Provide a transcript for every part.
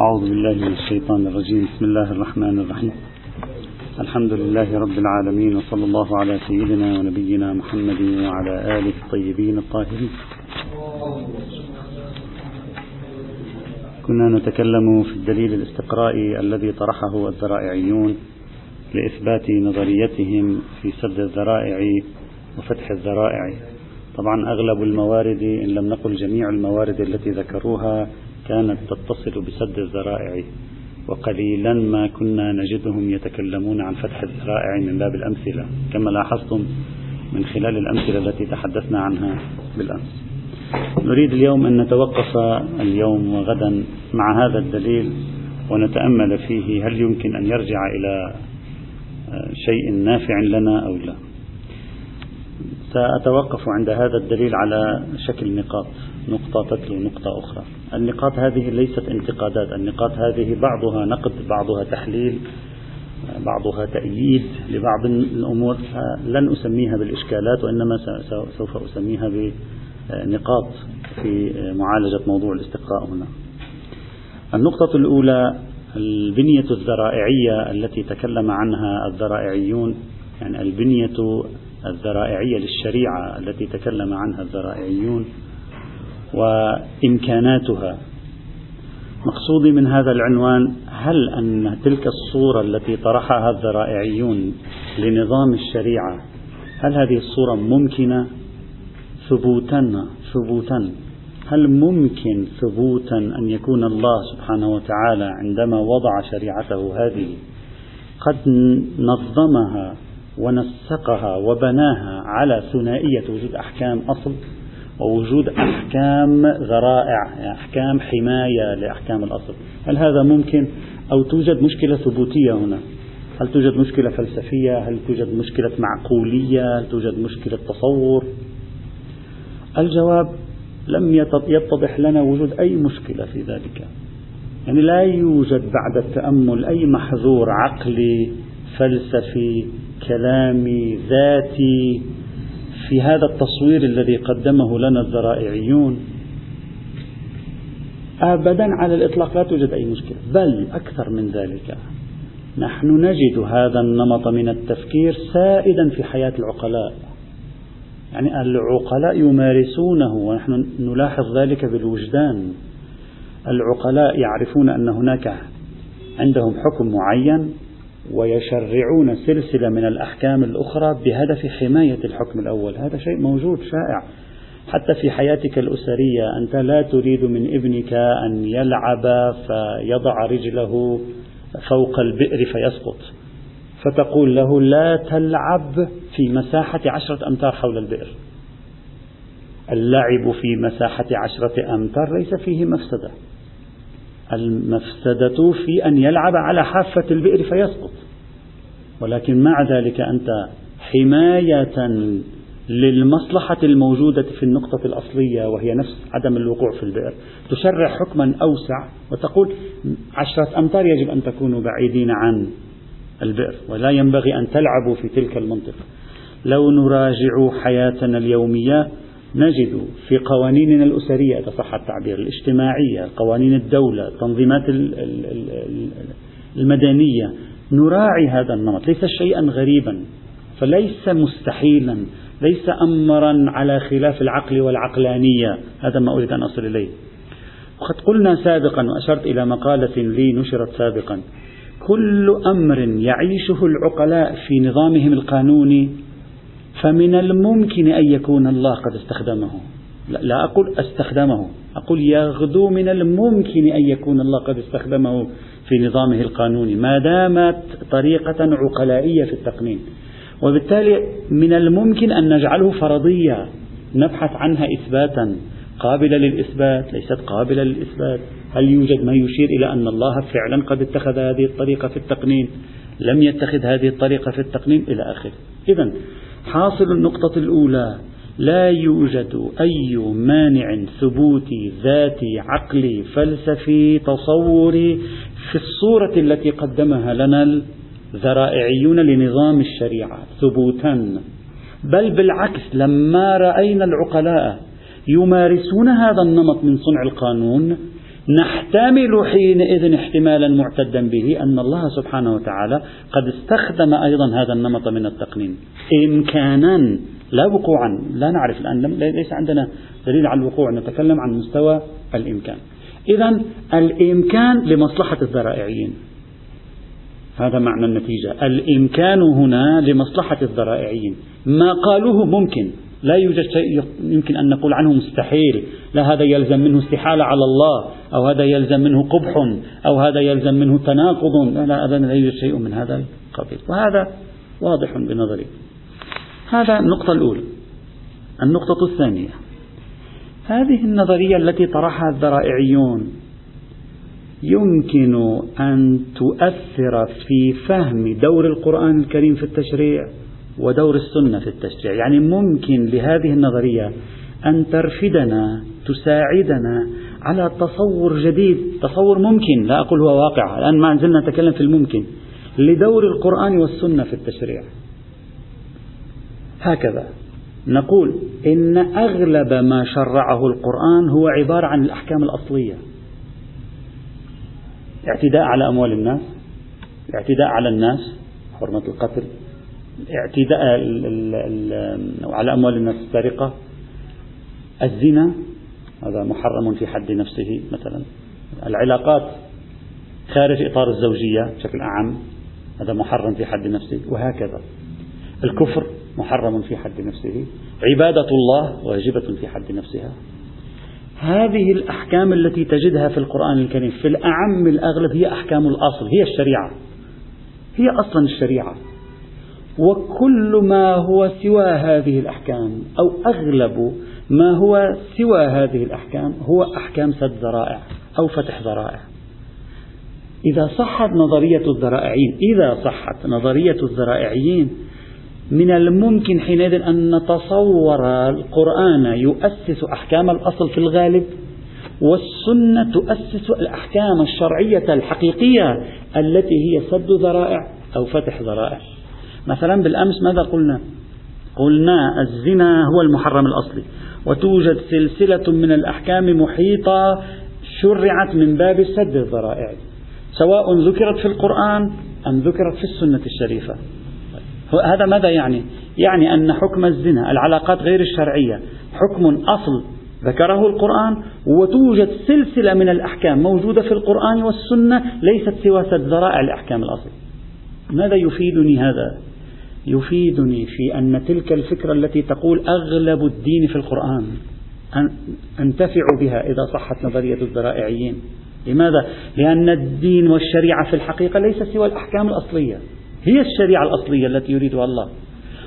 أعوذ بالله من الشيطان الرجيم. بسم الله الرحمن الرحيم. الحمد لله رب العالمين وصلى الله على سيدنا ونبينا محمد وعلى آله الطيبين الطاهرين. كنا نتكلم في الدليل الاستقرائي الذي طرحه الذرائعيون لإثبات نظريتهم في سد الذرائع وفتح الذرائع. طبعا أغلب الموارد إن لم نقل جميع الموارد التي ذكروها كانت تتصل بسد الذرائع وقليلا ما كنا نجدهم يتكلمون عن فتح الذرائع من باب الأمثلة كما لاحظتم من خلال الأمثلة التي تحدثنا عنها بالأمس. نريد اليوم أن نتوقف اليوم وغدا مع هذا الدليل ونتأمل فيه هل يمكن أن يرجع إلى شيء نافع لنا أو لا. سأتوقف عند هذا الدليل على شكل نقاط نقطة تتلو نقطة أخرى. النقاط هذه ليست انتقادات النقاط هذه بعضها نقد بعضها تحليل بعضها تأييد لبعض الأمور. لن أسميها بالإشكالات وإنما سوف أسميها بنقاط في معالجة موضوع الاستقراء هنا. النقطة الأولى البنية الذرائعية التي تكلم عنها الذرائعيون يعني البنية الذرائعية للشريعة التي تكلم عنها الذرائعيون وإمكاناتها. مقصودي من هذا العنوان هل أن تلك الصورة التي طرحها الذرائعيون لنظام الشريعة هل هذه الصورة ممكنة؟ ثبوتا ثبوتا. هل ممكن ثبوتا أن يكون الله سبحانه وتعالى عندما وضع شريعته هذه قد نظمها ونسقها وبناها على ثنائية وجود أحكام أصل ووجود أحكام ذرائع يعني أحكام حماية لأحكام الأصل. هل هذا ممكن أو توجد مشكلة ثبوتية هنا؟ هل توجد مشكلة فلسفية؟ هل توجد مشكلة معقولية؟ هل توجد مشكلة تصور؟ الجواب لم يتضح لنا وجود أي مشكلة في ذلك. يعني لا يوجد بعد التأمل أي محذور عقلي فلسفي كلامي ذاتي في هذا التصوير الذي قدمه لنا الذرائعيون أبدا على الإطلاق لا توجد أي مشكلة بل أكثر من ذلك. نحن نجد هذا النمط من التفكير سائدا في حياة العقلاء. يعني العقلاء يمارسونه ونحن نلاحظ ذلك بالوجدان. العقلاء يعرفون أن هناك عندهم حكم معين ويشرعون سلسلة من الأحكام الأخرى بهدف حماية الحكم الأول. هذا شيء موجود شائع. حتى في حياتك الأسرية أنت لا تريد من ابنك أن يلعب فيضع رجله فوق البئر فيسقط. فتقول له لا تلعب في مساحة عشرة أمتار حول البئر. اللعب في مساحة عشرة أمتار ليس فيه مفسدة. المفسدة في أن يلعب على حافة البئر فيسقط. ولكن مع ذلك أنت حماية للمصلحة الموجودة في النقطة الأصلية وهي نفس عدم الوقوع في البئر. تشرع حكما أوسع وتقول عشرة أمتار يجب أن تكونوا بعيدين عن البئر ولا ينبغي أن تلعبوا في تلك المنطقة. لو نراجع حياتنا اليومية نجد في قوانيننا الأسرية إذا صح التعبير الاجتماعية قوانين الدولة التنظيمات المدنية نراعي هذا النمط. ليس شيئا غريبا فليس مستحيلا ليس أمرا على خلاف العقل والعقلانية. هذا ما أريد أن أصل إليه. وقد قلنا سابقا وأشرت إلى مقالة لي نشرت سابقا كل أمر يعيشه العقلاء في نظامهم القانوني فمن الممكن أن يكون الله قد استخدمه. لا أقول استخدمه أقول يغدو من الممكن أن يكون الله قد استخدمه. في نظامه القانوني. ما دامت طريقة عقلائية في التقنين. وبالتالي من الممكن أن نجعله فرضية نبحث عنها إثباتا. قابلة للإثبات؟ ليست قابلة للإثبات. هل يوجد ما يشير إلى أن الله فعلا قد اتخذ هذه الطريقة في التقنين؟ لم يتخذ هذه الطريقة في التقنين؟ إلى آخره. إذا حاصل النقطة الأولى. لا يوجد أي مانع ثبوتي ذاتي عقلي فلسفي تصوري في الصورة التي قدمها لنا الذرائعيون لنظام الشريعة ثبوتا. بل بالعكس لما رأينا العقلاء يمارسون هذا النمط من صنع القانون نحتمل حينئذ احتمالا معتدا به أن الله سبحانه وتعالى قد استخدم أيضا هذا النمط من التقنين. إمكانا لا وقوعا لا نعرف الآن ليس عندنا دليل على الوقوع نتكلم عن مستوى الإمكان. إذا الإمكان لمصلحة الذرائعيين. هذا معنى النتيجة. الإمكان هنا لمصلحة الذرائعيين. ما قالوه ممكن. لا يوجد شيء يمكن أن نقول عنه مستحيل. لا هذا يلزم منه استحالة على الله أو هذا يلزم منه قبح أو هذا يلزم منه تناقض. لا أبدا لا يوجد شيء من هذا القبيل. وهذا واضح بنظري. هذا النقطة الأولى. النقطة الثانية. هذه النظرية التي طرحها الذرائعيون يمكن أن تؤثر في فهم دور القرآن الكريم في التشريع ودور السنة في التشريع. يعني ممكن لهذه النظرية أن ترفدنا تساعدنا على تصور جديد. تصور ممكن لا أقول هو واقع. الآن ما زلنا نتكلم في الممكن. لدور القرآن والسنة في التشريع. هكذا. نقول إن أغلب ما شرعه القرآن هو عبارة عن الأحكام الأصلية. اعتداء على أموال الناس اعتداء على الناس حرمة القتل اعتداء على أموال الناس السرقة الزنا هذا محرم في حد نفسه مثلا. العلاقات خارج إطار الزوجية بشكل أعم هذا محرم في حد نفسه وهكذا. الكفر محرم في حد نفسه عبادة الله واجبة في حد نفسها. هذه الأحكام التي تجدها في القرآن الكريم في الأعم الأغلب هي أحكام الأصل هي الشريعة. هي أصلا الشريعة. وكل ما هو سوى هذه الأحكام أو أغلب ما هو سوى هذه الأحكام هو أحكام سد ذرائع أو فتح ذرائع. إذا صحت نظرية الذرائعين إذا صحت نظرية الذرائعيين من الممكن حينئذ أن نتصور القرآن يؤسس أحكام الأصل في الغالب والسنة تؤسس الأحكام الشرعية الحقيقية التي هي سد ذرائع أو فتح ذرائع. مثلا بالأمس ماذا قلنا؟ قلنا الزنا هو المحرم الأصلي وتوجد سلسلة من الأحكام محيطة شرعت من باب سد الذرائع سواء ذكرت في القرآن أم ذكرت في السنة الشريفة. هذا ماذا يعني؟ يعني أن حكم الزنا العلاقات غير الشرعية حكم أصل ذكره القرآن وتوجد سلسلة من الأحكام موجودة في القرآن والسنة ليست سوى سد ذرائع الأحكام الأصل ماذا يفيدني هذا؟ يفيدني في أن تلك الفكرة التي تقول أغلب الدين في القرآن أنتفع بها إذا صحت نظرية الذرائعيين لماذا؟ لأن الدين والشريعة في الحقيقة ليس سوى الأحكام الأصلية هي الشريعة الأصلية التي يريدها الله.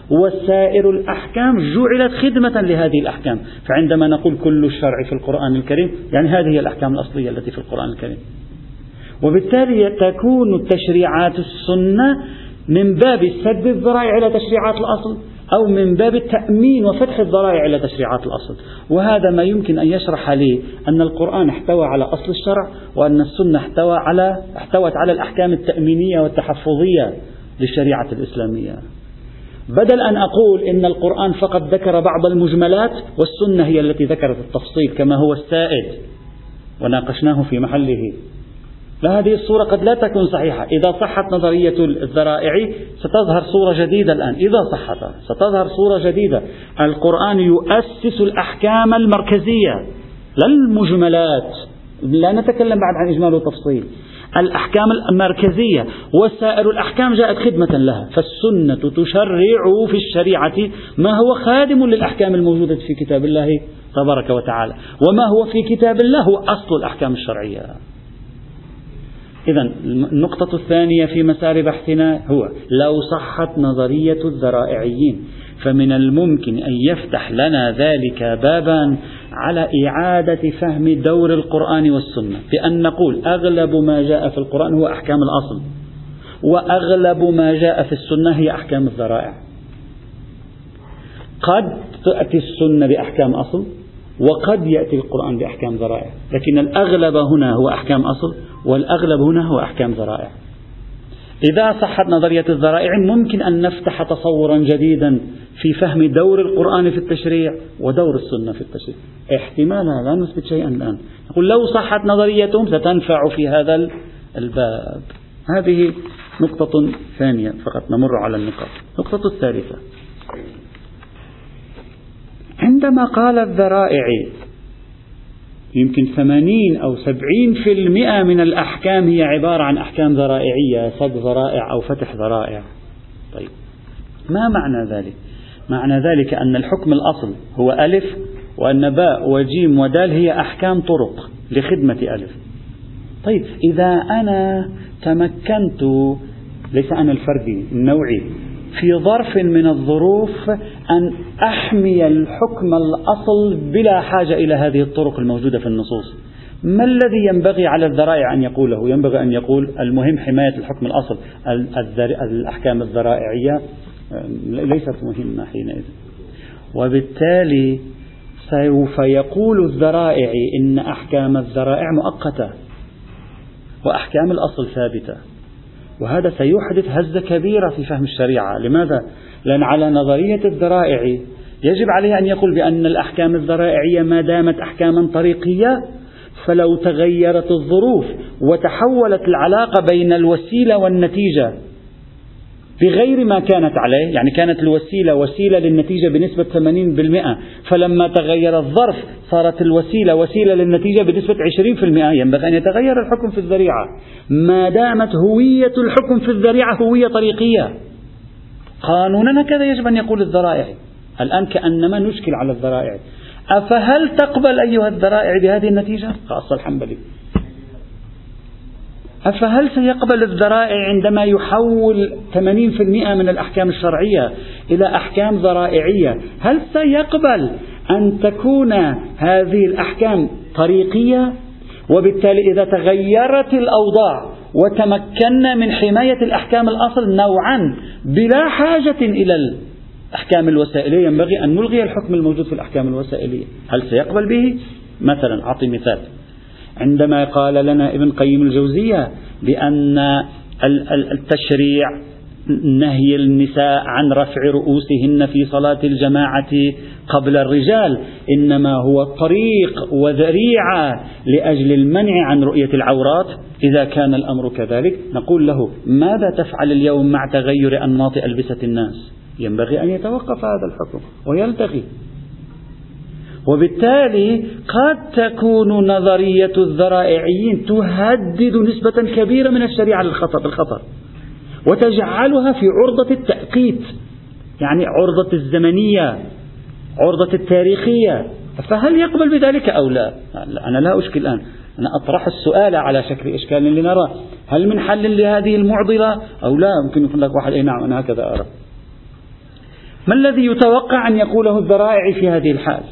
وسائر الأحكام جعلت خدمة لهذه الأحكام. فعندما نقول كل الشرع في القرآن الكريم يعني هذه هي الأحكام الأصلية التي في القرآن الكريم. وبالتالي تكون تشريعات السنة من باب سد الذرائع إلى تشريعات الأصل أو من باب التأمين وفتح الذرائع إلى تشريعات الأصل. وهذا ما يمكن أن يشرح لي أن القرآن احتوى على أصل الشرع وأن السنة احتوى على احتوت على الأحكام التأمينية والتحفظية. للشريعة الإسلامية. بدل أن أقول إن القرآن فقط ذكر بعض المجملات والسنة هي التي ذكرت التفصيل كما هو السائد وناقشناه في محله. لا هذه الصورة قد لا تكون صحيحة. إذا صحت نظرية الذرائع ستظهر صورة جديدة الآن. إذا صحت ستظهر صورة جديدة. القرآن يؤسس الأحكام المركزية لا المجملات. لا نتكلم بعد عن إجمال وتفصيل. الأحكام المركزية وسائر الأحكام جاءت خدمة لها. فالسنة تشرع في الشريعة ما هو خادم للأحكام الموجودة في كتاب الله تبارك وتعالى وما هو في كتاب الله هو أصل الأحكام الشرعية. إذا النقطة الثانية في مسار بحثنا هو لو صحت نظرية الذرائعيين فمن الممكن أن يفتح لنا ذلك بابا على إعادة فهم دور القرآن والسنة بأن نقول أغلب ما جاء في القرآن هو أحكام الأصل وأغلب ما جاء في السنة هي أحكام الذرائع. قد تأتي السنة بأحكام أصل وقد يأتي القرآن بأحكام ذرائع لكن الأغلب هنا هو أحكام أصل والأغلب هنا هو أحكام ذرائع. إذا صحت نظرية الذرائع ممكن أن نفتح تصورا جديدا في فهم دور القرآن في التشريع ودور السنة في التشريع. احتمالا لا نثبت شيئا الآن. نقول لو صحت نظريتهم ستنفع في هذا الباب. هذه نقطة ثانية فقط نمر على النقاط. النقطة الثالثة. عندما قال الذرائع يمكن ثمانين أو سبعين في المئة من الأحكام هي عبارة عن أحكام ذرائعية سد ذرائع أو فتح ذرائع. طيب. ما معنى ذلك؟ معنى ذلك أن الحكم الأصل هو ألف وأن باء وجيم ودال هي أحكام طرق لخدمة ألف. طيب. إذا أنا تمكنت ليس أنا الفردي النوعي في ظرف من الظروف أن أحمي الحكم الأصل بلا حاجة إلى هذه الطرق الموجودة في النصوص. ما الذي ينبغي على الذرائع أن يقوله؟ ينبغي أن يقول المهم حماية الحكم الأصل الأحكام الذرائعية ليست مهمة حينئذ. وبالتالي سوف يقول الذرائع إن أحكام الذرائع مؤقتة وأحكام الأصل ثابتة. وهذا سيحدث هزة كبيرة في فهم الشريعة لماذا؟ لأن على نظرية الذرائع يجب عليه أن يقول بأن الأحكام الذرائعية ما دامت أحكاما طريقية فلو تغيرت الظروف وتحولت العلاقة بين الوسيلة والنتيجة بغير ما كانت عليه يعني كانت الوسيلة وسيلة للنتيجة بنسبة 80% فلما تغير الظرف صارت الوسيلة وسيلة للنتيجة بنسبة 20% ينبغي أن يتغير الحكم في الذريعة. ما دامت هوية الحكم في الذريعة هوية طريقية. قانونا هكذا يجب أن يقول الذرائع. الآن كأنما نشكل على الذرائع. أفهل تقبل أيها الذرائع بهذه النتيجة؟ خاصة الحنبلي. أفهل سيقبل الذرائع عندما يحول 80% من الأحكام الشرعية إلى أحكام ذرائعية؟ هل سيقبل أن تكون هذه الأحكام طريقية؟ وبالتالي إذا تغيرت الأوضاع وتمكنا من حماية الأحكام الأصل نوعا بلا حاجة إلى الأحكام الوسائلية ينبغي أن نلغي الحكم الموجود في الأحكام الوسائلية. هل سيقبل به؟ مثلا أعطي مثال. عندما قال لنا ابن قيم الجوزية بأن التشريع نهي النساء عن رفع رؤوسهن في صلاة الجماعة قبل الرجال إنما هو طريق وذريعة لأجل المنع عن رؤية العورات. إذا كان الأمر كذلك نقول له ماذا تفعل اليوم مع تغير أنماط ألبسة الناس؟ ينبغي أن يتوقف هذا الحكم ويلتغي وبالتالي قد تكون نظرية الذرائعيين تهدد نسبة كبيرة من الشريعة للخطأ بالخطأ. وتجعلها في عرضة التأقيت يعني عرضة الزمنية عرضة التاريخية. فهل يقبل بذلك أو لا؟ أنا لا أشكل الآن. أنا أطرح السؤال على شكل إشكال لنرى. هل من حل لهذه المعضلة أو لا؟ ممكن يقول لك واحد. أي نعم أنا هكذا أرى. ما الذي يتوقع أن يقوله الذرائع في هذه الحال؟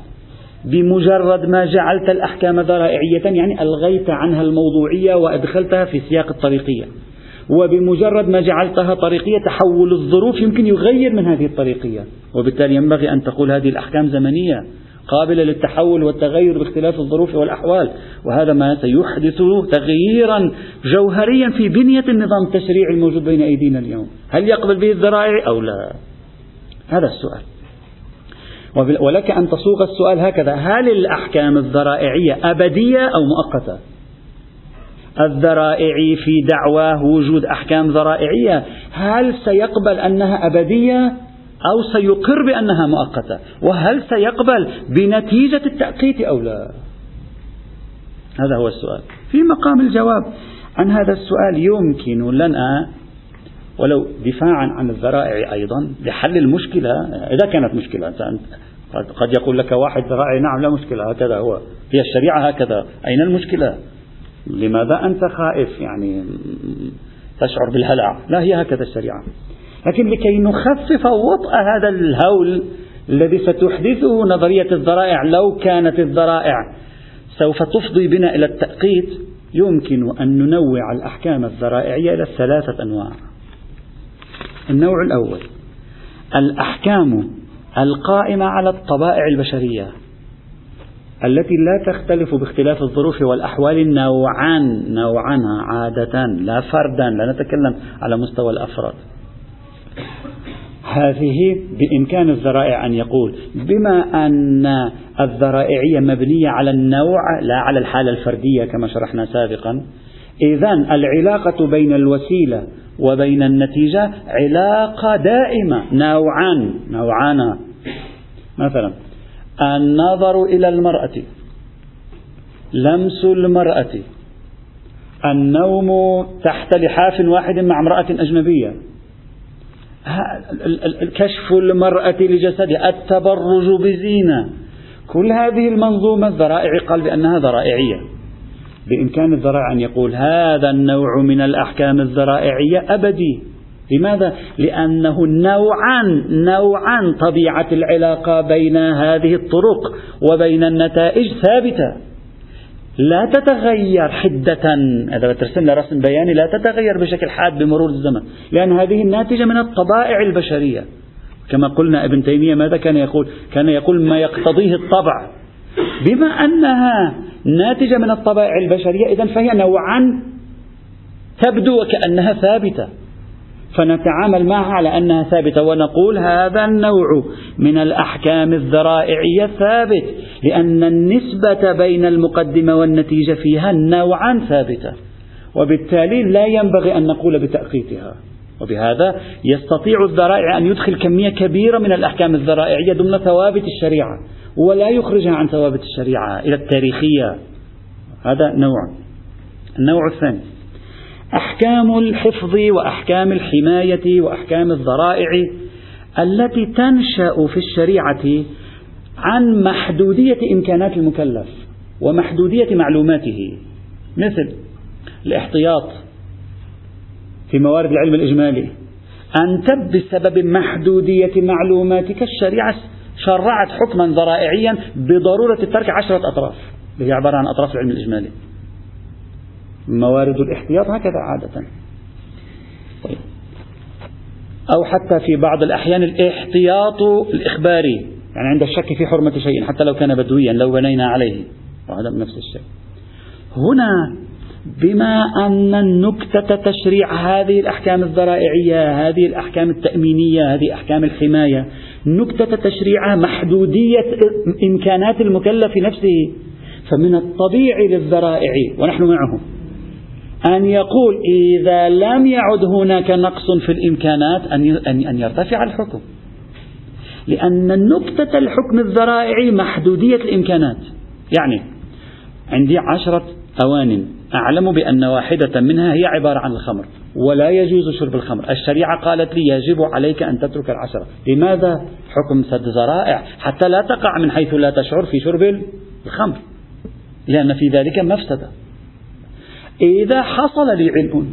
بمجرد ما جعلت الأحكام ذرائعية يعني ألغيت عنها الموضوعية وأدخلتها في سياق الطريقية. وبمجرد ما جعلتها طريقية تحول الظروف يمكن يغير من هذه الطريقية. وبالتالي ينبغي أن تقول هذه الأحكام زمنية قابلة للتحول والتغير باختلاف الظروف والأحوال. وهذا ما سيحدث تغييرا جوهريا في بنية النظام التشريعي الموجود بين أيدينا اليوم. هل يقبل به الذرائع أو لا؟ هذا السؤال. ولك أن تصوغ السؤال هكذا. هل الأحكام الذرائعية أبدية أو مؤقتة؟ الذرائعي في دعواه وجود أحكام ذرائعية هل سيقبل أنها أبدية أو سيقر بأنها مؤقتة؟ وهل سيقبل بنتيجة التأقيت أو لا؟ هذا هو السؤال. في مقام الجواب عن هذا السؤال يمكن لنا ولو دفاعا عن الذرائع أيضا لحل المشكلة إذا كانت مشكلة قد يقول لك واحد ذرائع نعم لا مشكلة هكذا هو. هي الشريعة هكذا. أين المشكلة؟ لماذا أنت خائف؟ يعني تشعر بالهلع. لا هي هكذا الشريعة. لكن لكي نخفف وطأ هذا الهول الذي ستحدثه نظرية الذرائع لو كانت الذرائع سوف تفضي بنا إلى التأقيت يمكن أن ننوع الأحكام الذرائعية إلى ثلاثة أنواع. النوع الأول. الأحكام القائمة على الطبائع البشرية التي لا تختلف باختلاف الظروف والأحوال نوعا نوعا عادة لا فردا لا نتكلم على مستوى الأفراد. هذه بإمكان الذرائع أن يقول. بما أن الذرائعية مبنية على النوع لا على الحالة الفردية كما شرحنا سابقا. إذا العلاقة بين الوسيلة وبين النتيجة علاقة دائمة نوعان نوعان مثلا النظر إلى المرأة لمس المرأة النوم تحت لحاف واحد مع امرأة أجنبية. كشف المرأة لجسدها التبرج بزينة. كل هذه المنظومة الذرائع قال بأنها ذرائعية. بإمكان الذرائع أن يقول هذا النوع من الأحكام الذرائعية أبدي. لماذا؟ لأنه نوعا نوعا طبيعة العلاقة بين هذه الطرق وبين النتائج ثابتة. لا تتغير حدة. إذا ترسم رسم بياني. لا تتغير بشكل حاد بمرور الزمن. لأن هذه الناتجة من الطبائع البشرية. كما قلنا ابن تيمية ماذا كان يقول؟ كان يقول ما يقتضيه الطبع. بما أنها ناتجة من الطبائع البشرية إذا فهي نوعا تبدو وكأنها ثابتة. فنتعامل معها على أنها ثابتة ونقول هذا النوع من الأحكام الذرائعية ثابت لأن النسبة بين المقدمة والنتيجة فيها نوعا ثابتة. وبالتالي لا ينبغي أن نقول بتأقيتها. وبهذا يستطيع الذرائع أن يدخل كمية كبيرة من الأحكام الذرائعية ضمن ثوابت الشريعة. ولا يخرجها عن ثوابت الشريعة إلى التاريخية. هذا نوع. النوع الثاني أحكام الحفظ وأحكام الحماية وأحكام الذرائع التي تنشأ في الشريعة عن محدودية إمكانات المكلف ومحدودية معلوماته. مثل الاحتياط في موارد العلم الإجمالي. أنت بسبب محدودية معلوماتك الشريعة شرعت حكما ذرائعيا بضرورة ترك عشرة أطراف. هي عبارة عن أطراف العلم الإجمالي. موارد الاحتياط هكذا عادة. طيب. أو حتى في بعض الأحيان الاحتياط الإخباري. يعني عند الشك في حرمة شيء حتى لو كان بدويا لو بنينا عليه. وهذا نفس الشيء. هنا بما أن النكتة تشريع هذه الأحكام الذرائعية هذه الأحكام التأمينية هذه أحكام الحماية نكتة تشريعها محدودية إمكانات المكلف نفسه فمن الطبيعي للذرائع ونحن معهم أن يقول إذا لم يعد هناك نقص في الإمكانات أن يرتفع الحكم. لأن نكتة الحكم الذرائعي محدودية الإمكانات. يعني عندي عشرة أوان أعلم بأن واحدة منها هي عبارة عن الخمر. ولا يجوز شرب الخمر. الشريعة قالت لي يجب عليك أن تترك العشرة لماذا؟ حكم سد ذرائع حتى لا تقع من حيث لا تشعر في شرب الخمر. لأن في ذلك مفسدة. إذا حصل لي علم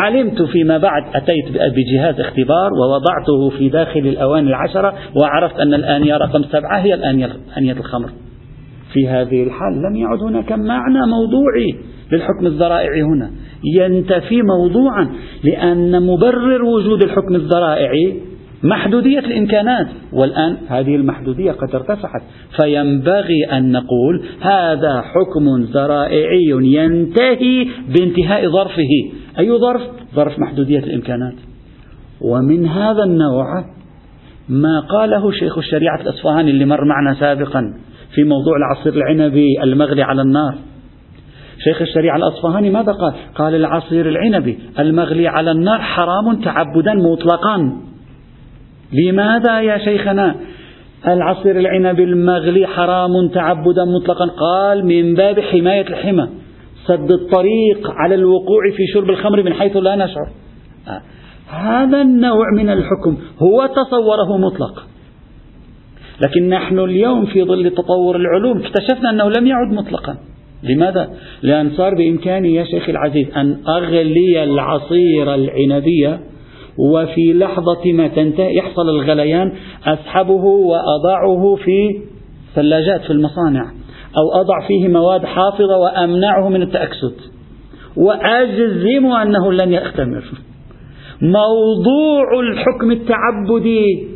علمت فيما بعد أتيت بجهاز اختبار ووضعته في داخل الأواني العشرة وعرفت أن الآنية رقم سبعة هي الآنية آنية الخمر. في هذه الحال لم يعد هناك معنى موضوعي للحكم الذرائعي هنا. ينتفي موضوعا لأن مبرر وجود الحكم الذرائعي محدودية الإمكانات. والآن هذه المحدودية قد ارتفعت فينبغي أن نقول هذا حكم ذرائعي ينتهي بانتهاء ظرفه. أي ظرف؟ ظرف محدودية الإمكانات. ومن هذا النوع ما قاله شيخ الشريعة الأصفهاني اللي مر معنا سابقا في موضوع العصير العنبي المغلي على النار. شيخ الشريعة الأصفهاني ماذا قال؟ قال العصير العنبي المغلي على النار حرام تعبدا مطلقا. لماذا يا شيخنا؟ العصير العنب المغلي حرام تعبدا مطلقا. قال من باب حماية الحمى سد الطريق على الوقوع في شرب الخمر من حيث لا نشعر. آه. هذا النوع من الحكم هو تصوره مطلق. لكن نحن اليوم في ظل تطور العلوم اكتشفنا أنه لم يعد مطلقا. لماذا؟ لأن صار بإمكاني يا شيخي العزيز أن أغلي العصير العنبية وفي لحظة ما تنتهي يحصل الغليان أسحبه وأضعه في ثلاجات في المصانع أو أضع فيه مواد حافظة وأمنعه من التأكسد. وأجزم أنه لن يختمر. موضوع الحكم التعبدي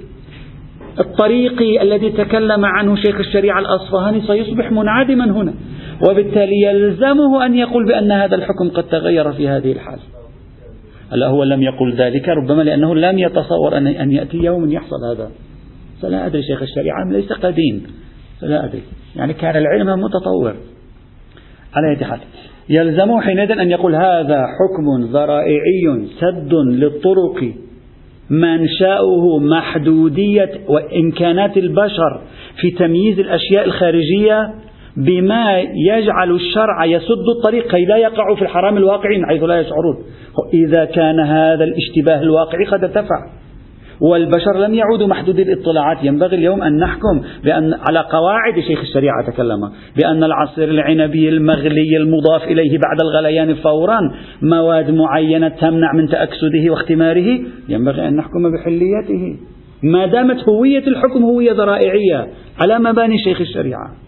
الطريقي الذي تكلم عنه شيخ الشريعة الأصفهاني سيصبح منعدما هنا. وبالتالي يلزمه أن يقول بأن هذا الحكم قد تغير في هذه الحال. هلا هو لم يقل ذلك؟ ربما لأنه لم يتصور أن يأتي يوم يحصل هذا. فلا أدري شيخ الشريعة ليس قديم. فلا أدري. يعني كان العلم متطور. على أي حال يلزمه حينئذ أن يقول هذا حكم ذرائعي سد للطرق. منشأه محدودية وإمكانات البشر في تمييز الأشياء الخارجية بما يجعل الشرع يسد الطريق كي لا يقعوا في الحرام الواقعي حيث لا يشعرون. إذا كان هذا الاشتباه الواقعي قد ارتفع. والبشر لم يعودوا محدودي الاطلاعات. ينبغي اليوم أن نحكم بأن على قواعد شيخ الشريعة تكلم. بأن العصير العنبي المغلي المضاف إليه بعد الغليان فورا مواد معينة تمنع من تأكسده واختماره. ينبغي أن نحكم بحليته. ما دامت هوية الحكم هوية ذرائعية على مباني شيخ الشريعة.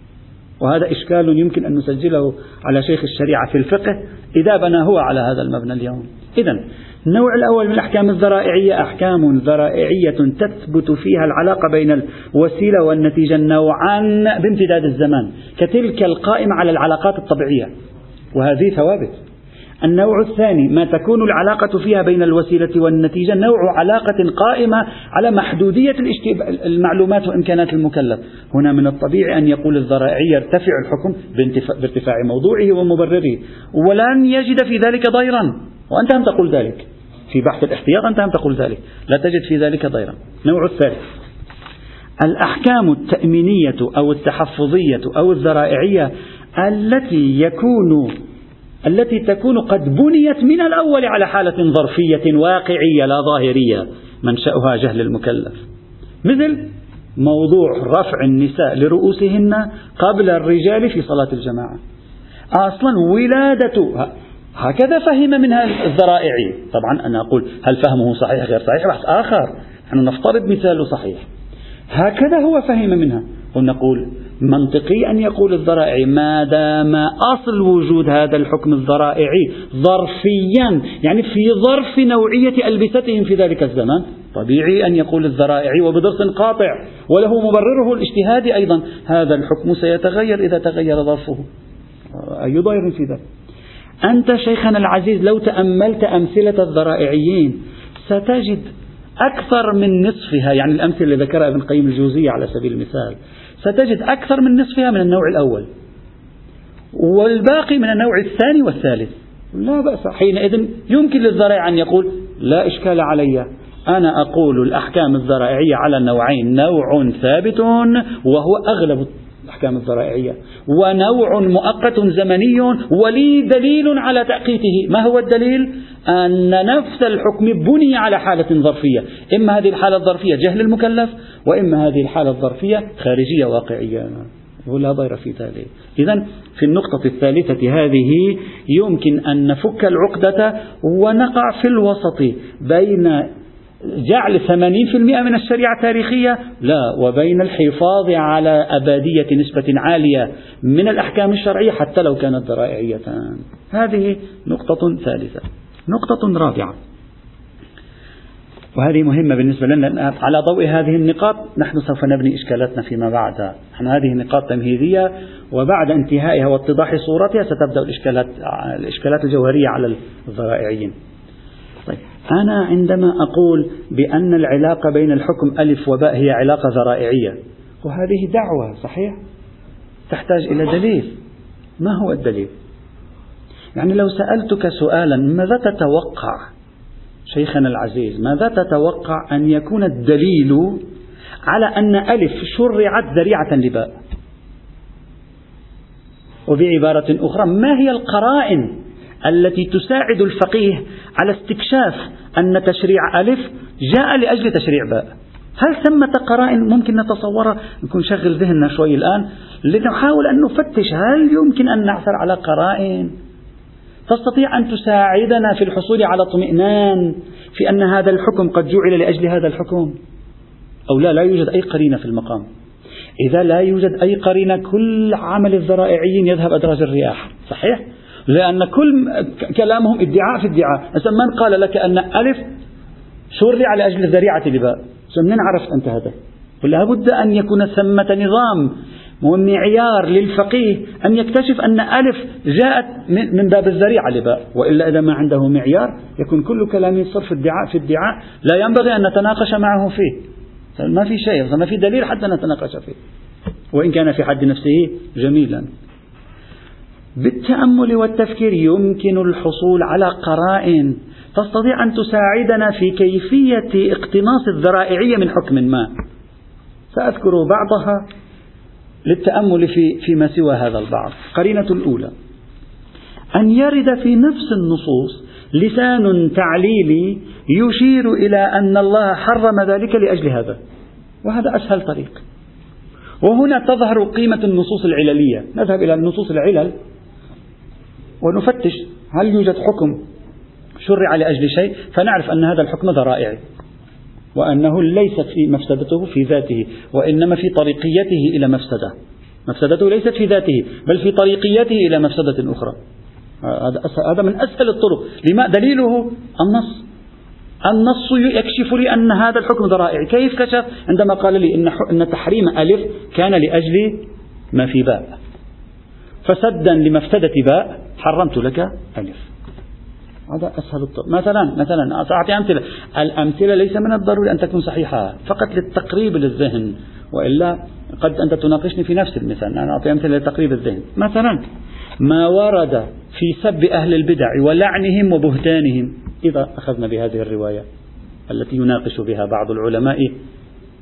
وهذا إشكال يمكن أن نسجله على شيخ الشريعة في الفقه. إذا بنى هو على هذا المبنى اليوم. إذا النوع الأول من الأحكام الذرائعية أحكام ذرائعية تثبت فيها العلاقة بين الوسيلة والنتيجة نوعا بامتداد الزمان كتلك القائمة على العلاقات الطبيعية. وهذه ثوابت. النوع الثاني ما تكون العلاقة فيها بين الوسيلة والنتيجة نوع علاقة قائمة على محدودية المعلومات وإمكانات المكلف. هنا من الطبيعي أن يقول الذرائعي يرتفع الحكم بارتفاع موضوعه ومبرره. ولن يجد في ذلك ضيرا. وأنت هم تقول ذلك. في بحث الاحتياط أنت هم تقول ذلك. لا تجد في ذلك ضيرا. النوع الثالث. الأحكام التأمينية أو التحفظية أو الذرائعية التي يكون التي تكون قد بنيت من الأول على حالة ظرفية واقعية لا ظاهرية منشأها جهل المكلف. مثل موضوع رفع النساء لرؤوسهن قبل الرجال في صلاة الجماعة. أصلا ولادة هكذا فهم منها الذرائعي طبعا أنا أقول هل فهمه صحيح غير صحيح؟ بحث آخر. نحن نفترض مثاله صحيح. هكذا هو فهم منها. ونقول منطقي أن يقول الذرائعي ما دام أصل وجود هذا الحكم الذرائعي ظرفيا يعني في ظرف نوعية ألبستهم في ذلك الزمان طبيعي أن يقول الذرائعي وبضغط قاطع وله مبرره الاجتهادي أيضا. هذا الحكم سيتغير إذا تغير ظرفه. أي ضير في ذلك؟ أنت شيخنا العزيز لو تأملت أمثلة الذرائعيين ستجد أكثر من نصفها يعني الأمثلة اللي ذكرها ابن قيم الجوزية على سبيل المثال ستجد أكثر من نصفها من النوع الأول. والباقي من النوع الثاني والثالث. لا بأس. حينئذ يمكن للذرائع أن يقول لا إشكال علي. أنا أقول الأحكام الذرائعية على النوعين. نوع ثابت وهو أغلب الأحكام الذرائعية ونوع مؤقت زمني ولي دليل على تأقيته. ما هو الدليل؟ أن نفس الحكم بني على حالة ظرفية. إما هذه الحالة الظرفية جهل المكلف وإما هذه الحالة الظرفية خارجية واقعية. ولا ضير في ذلك. إذا في النقطة الثالثة هذه يمكن أن نفك العقدة ونقع في الوسط بين جعل 80% من الشريعة تاريخية لا. وبين الحفاظ على أبادية نسبة عالية من الأحكام الشرعية حتى لو كانت ذرائعية. هذه نقطة ثالثة. نقطة رابعة. وهذه مهمة بالنسبة لنا. على ضوء هذه النقاط نحن سوف نبني إشكالاتنا فيما بعد. نحن هذه نقاط تمهيدية. وبعد انتهائها واتضاح صورتها ستبدأ الإشكالات, الإشكالات الجوهرية على الذرائعيين. أنا عندما أقول بأن العلاقة بين الحكم ألف وباء هي علاقة ذرائعية وهذه دعوة صحيح؟ تحتاج إلى دليل. ما هو الدليل؟ يعني لو سألتك سؤالا ماذا تتوقع شيخنا العزيز؟ ماذا تتوقع أن يكون الدليل على أن ألف شرعت ذريعة لباء؟ وبعبارة أخرى ما هي القرائن التي تساعد الفقيه على استكشاف أن تشريع ألف جاء لأجل تشريع باء. هل ثمة قرائن ممكن نتصورها؟ نكون شغل ذهننا شوي الآن. لنحاول أن نفتش هل يمكن أن نعثر على قرائن؟ تستطيع أن تساعدنا في الحصول على اطمئنان في أن هذا الحكم قد جعل لأجل هذا الحكم؟ أو لا لا يوجد أي قرينة في المقام. إذا لا يوجد أي قرينة كل عمل الذرائعيين يذهب أدراج الرياح صحيح؟ لأن كل كلامهم ادعاء في ادعاء. مثلا من قال لك أن ألف شرع لأجل الذريعة لباء منين عرفت أنت هذا؟ ولا بد أن يكون ثمة نظام ومعيار للفقيه أن يكتشف أن ألف جاءت من باب الذريعة لباء. وإلا إذا ما عنده معيار يكون كل كلامه صرف ادعاء في ادعاء. لا ينبغي أن نتناقش معه فيه. ما في شيء ما في دليل حتى نتناقش فيه. وإن كان في حد نفسه جميلا. بالتأمل والتفكير يمكن الحصول على قرائن تستطيع أن تساعدنا في كيفية اقتناص الذرائعية من حكم ما. سأذكر بعضها للتأمل في فيما سوى هذا البعض. قرينة الأولى. أن يرد في نفس النصوص لسان تعليلي يشير إلى أن الله حرم ذلك لأجل هذا. وهذا أسهل طريق. وهنا تظهر قيمة النصوص العللية. نذهب إلى النصوص العلل. ونفتش هل يوجد حكم شرع لأجل شيء؟ فنعرف أن هذا الحكم ذرائعي وأنه ليست في مفسدته في ذاته وإنما في طريقيته إلى مفسدة. مفسدته ليست في ذاته بل في طريقيته إلى مفسدة أخرى. هذا من أسهل الطرق. لما دليله؟ النص. النص يكشف لي أن هذا الحكم ذرائعي كيف كشف؟ عندما قال لي إن, إن تحريم ألف كان لأجل ما في باء. فسدا لمفسدة باء حرمت لك ألف. هذا أسهل الطرق مثلا مثلا أعطي أمثلة. الأمثلة ليس من الضروري أن تكون صحيحة فقط للتقريب للذهن وإلا قد أنت تناقشني في نفس المثال. أنا أعطي أمثلة لتقريب الذهن. مثلا ما ورد في سب أهل البدع ولعنهم وبهتانهم. إذا أخذنا بهذه الرواية التي يناقش بها بعض العلماء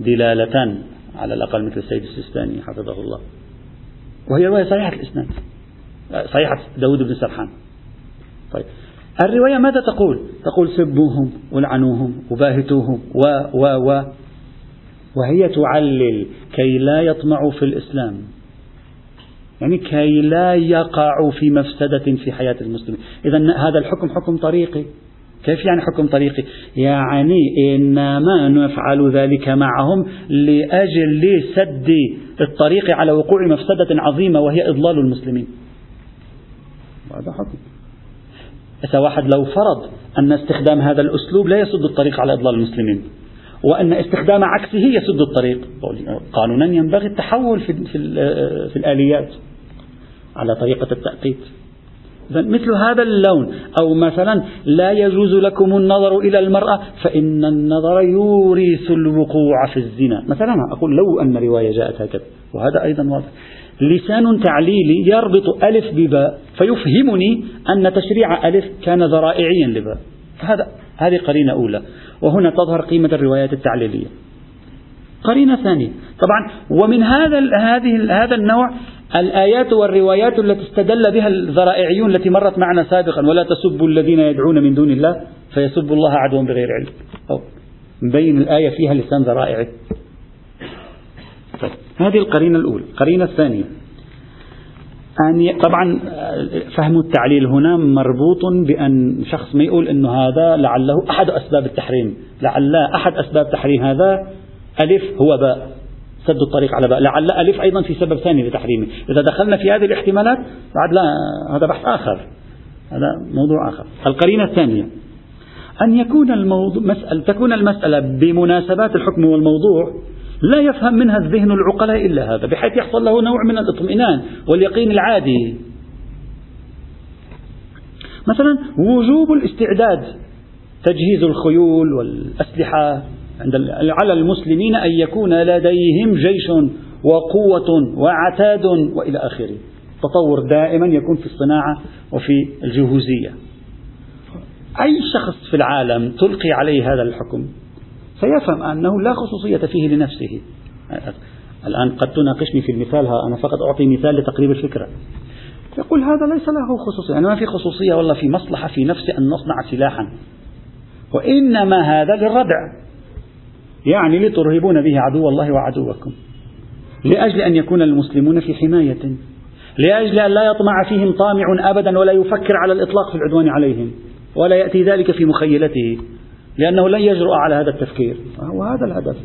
دلالة على الأقل مثل السيد السيستاني حفظه الله. وهي رواية صحيحة الإسناد. صحيحة داود بن سرحان. طيب. الرواية ماذا تقول؟ تقول سبوهم ولعنوهم وباهتوهم و و و. وهي تعلل كي لا يطمعوا في الإسلام. يعني كي لا يقعوا في مفسدة في حياة المسلمين. إذا هذا الحكم حكم طريقي. كيف يعني حكم طريقي؟ يعني إنما نفعل ذلك معهم لأجل لسد الطريق على وقوع مفسدة عظيمة وهي إضلال المسلمين. هذا حكم. إذا واحد لو فرض أن استخدام هذا الأسلوب لا يسد الطريق على إضلال المسلمين وأن استخدام عكسه يسد الطريق قانونا ينبغي التحول في, في, في الآليات على طريقة التأقيت. مثل هذا اللون أو مثلا لا يجوز لكم النظر إلى المرأة فإن النظر يورث الوقوع في الزنا. مثلا أقول لو أن رواية جاءت هكذا وهذا أيضا واضح. لسان تعليلي يربط ألف بباء فيفهمني أن تشريع ألف كان ذرائعيا لباء. هذا هذه قرينة أولى. وهنا تظهر قيمة الروايات التعليلية. قرينة ثانية. طبعا ومن هذا هذه هذا النوع الآيات والروايات التي استدل بها الذرائعيون التي مرت معنا سابقا ولا تسبوا الذين يدعون من دون الله فيسبوا الله عدوا بغير علم. أو مبين الآية فيها لسان ذرائعي. طيب هذه القرينة الأولى. القرينة الثانية. أن طبعا فهم التعليل هنا مربوط بأن شخص ما يقول أنه هذا لعله أحد أسباب التحريم. لعل أحد أسباب تحريم هذا ألف هو باء. سد الطريق على باء لعل ألف أيضا في سبب ثاني لتحريمه. إذا دخلنا في هذه الاحتمالات بعد لا هذا بحث آخر. هذا موضوع آخر. القرينة الثانية. أن يكون الموضوع مسألة تكون المسألة بمناسبات الحكم والموضوع لا يفهم منها الذهن العقلاء إلا هذا بحيث يحصل له نوع من الاطمئنان واليقين العادي. مثلا وجوب الاستعداد تجهيز الخيول والأسلحة. عند على المسلمين أن يكون لديهم جيش وقوة وعتاد وإلى آخره. تطور دائما يكون في الصناعة وفي الجهوزية. أي شخص في العالم تلقي عليه هذا الحكم سيفهم أنه لا خصوصية فيه لنفسه. الآن قد تناقشني في المثال أنا فقط أعطي مثال لتقريب الفكرة. يقول هذا ليس له خصوصية يعني ما في خصوصية والله في مصلحة في نفسي أن نصنع سلاحا. وإنما هذا للردع يعني لترهبون به عدو الله وعدوكم. لأجل أن يكون المسلمون في حماية. لأجل أن لا يطمع فيهم طامع أبدا ولا يفكر على الإطلاق في العدوان عليهم. ولا يأتي ذلك في مخيلته. لأنه لن يجرؤ على هذا التفكير. وهذا الهدف.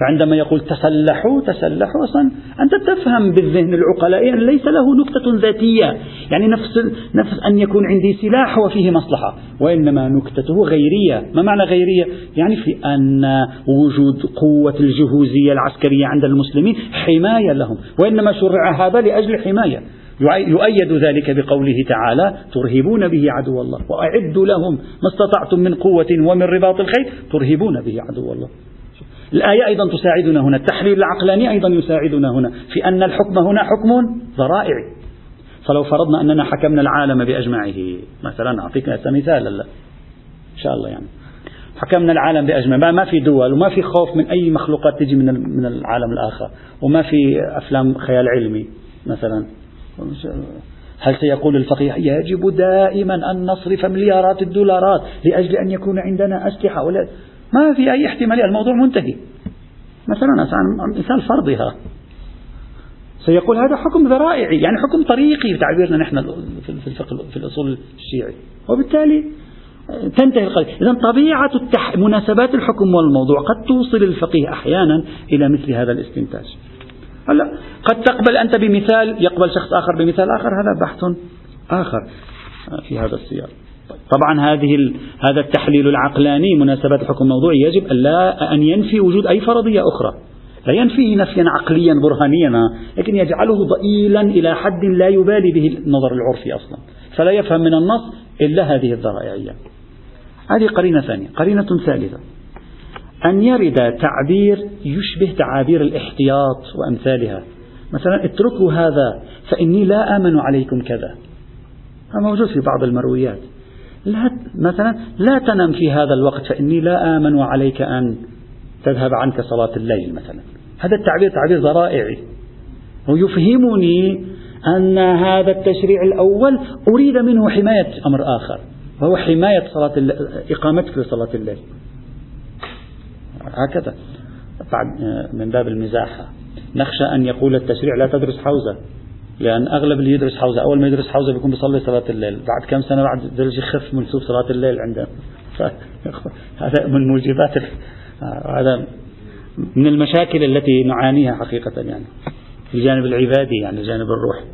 فعندما يقول تسلحوا تسلحوا أصلا أنت تفهم بالذهن العقلائي أن ليس له نكتة ذاتية. يعني نفس, نفس أن يكون عندي سلاح وفيه مصلحة وإنما نكتته غيرية. ما معنى غيرية؟ يعني في أن وجود قوة الجهوزية العسكرية عند المسلمين حماية لهم وإنما شرع هذا لأجل حماية. يؤيد ذلك بقوله تعالى ترهبون به عدو الله. وأعدوا لهم ما استطعتم من قوة ومن رباط الخيل ترهبون به عدو الله. الآية أيضا تساعدنا هنا التحليل العقلاني أيضا يساعدنا هنا في أن الحكم هنا حكم ذرائعي فلو فرضنا أننا حكمنا العالم بأجمعه مثلا أعطيك مثال إن شاء الله يعني. حكمنا العالم بأجمعه ما في دول وما في خوف من أي مخلوقات تجي من من العالم الآخر وما في أفلام خيال علمي مثلا. هل سيقول الفقيه يجب دائما أن نصرف مليارات الدولارات لأجل أن يكون عندنا أسلحة؟ ولا ما في أي احتمالية الموضوع منتهي. مثلا مثال فرضها سيقول هذا حكم ذرائعي يعني حكم طريقي بتعبيرنا نحن في الفقه في الأصول الشيعي. وبالتالي تنتهي القضية. إذا طبيعة التح... مناسبات الحكم والموضوع قد توصل الفقيه أحيانا إلى مثل هذا الاستنتاج. هلا قد تقبل أنت بمثال يقبل شخص آخر بمثال آخر هذا بحث آخر في هذا السياق. طبعا هذه هذا التحليل العقلاني مناسبات الحكم الموضوعي يجب أن لا أن ينفي وجود أي فرضية أخرى. لا ينفيه نفيا عقليا برهانيا لكن يجعله ضئيلا إلى حد لا يبالي به النظر العرفي أصلا. فلا يفهم من النص إلا هذه الذرائعية. هذه قرينة ثانية قرينة ثالثة. أن يرد تعبير يشبه تعابير الاحتياط وأمثالها. مثلا اتركوا هذا فإني لا آمن عليكم كذا. هذا موجود في بعض المرويات. لا مثلا لا تنم في هذا الوقت فإني لا آمن عليك أن تذهب عنك صلاة الليل مثلا. هذا التعبير تعبير ذرائعي ويفهمني أن هذا التشريع الأول أريد منه حماية أمر آخر وهو حماية صلاة إقامتك لصلاة الليل. هكذا. بعد من باب المزاح نخشى أن يقول التشريع لا تدرس حوزة. لأن أغلب اللي يدرس حوزة أول ما يدرس حوزة بيكون بيصلي صلاة الليل. بعد كم سنة؟ بعد درجة يخف منسوب صلاة الليل عنده هذا من موجبات هذا من المشاكل التي نعانيها حقيقة يعني في الجانب العبادي يعني الجانب الروح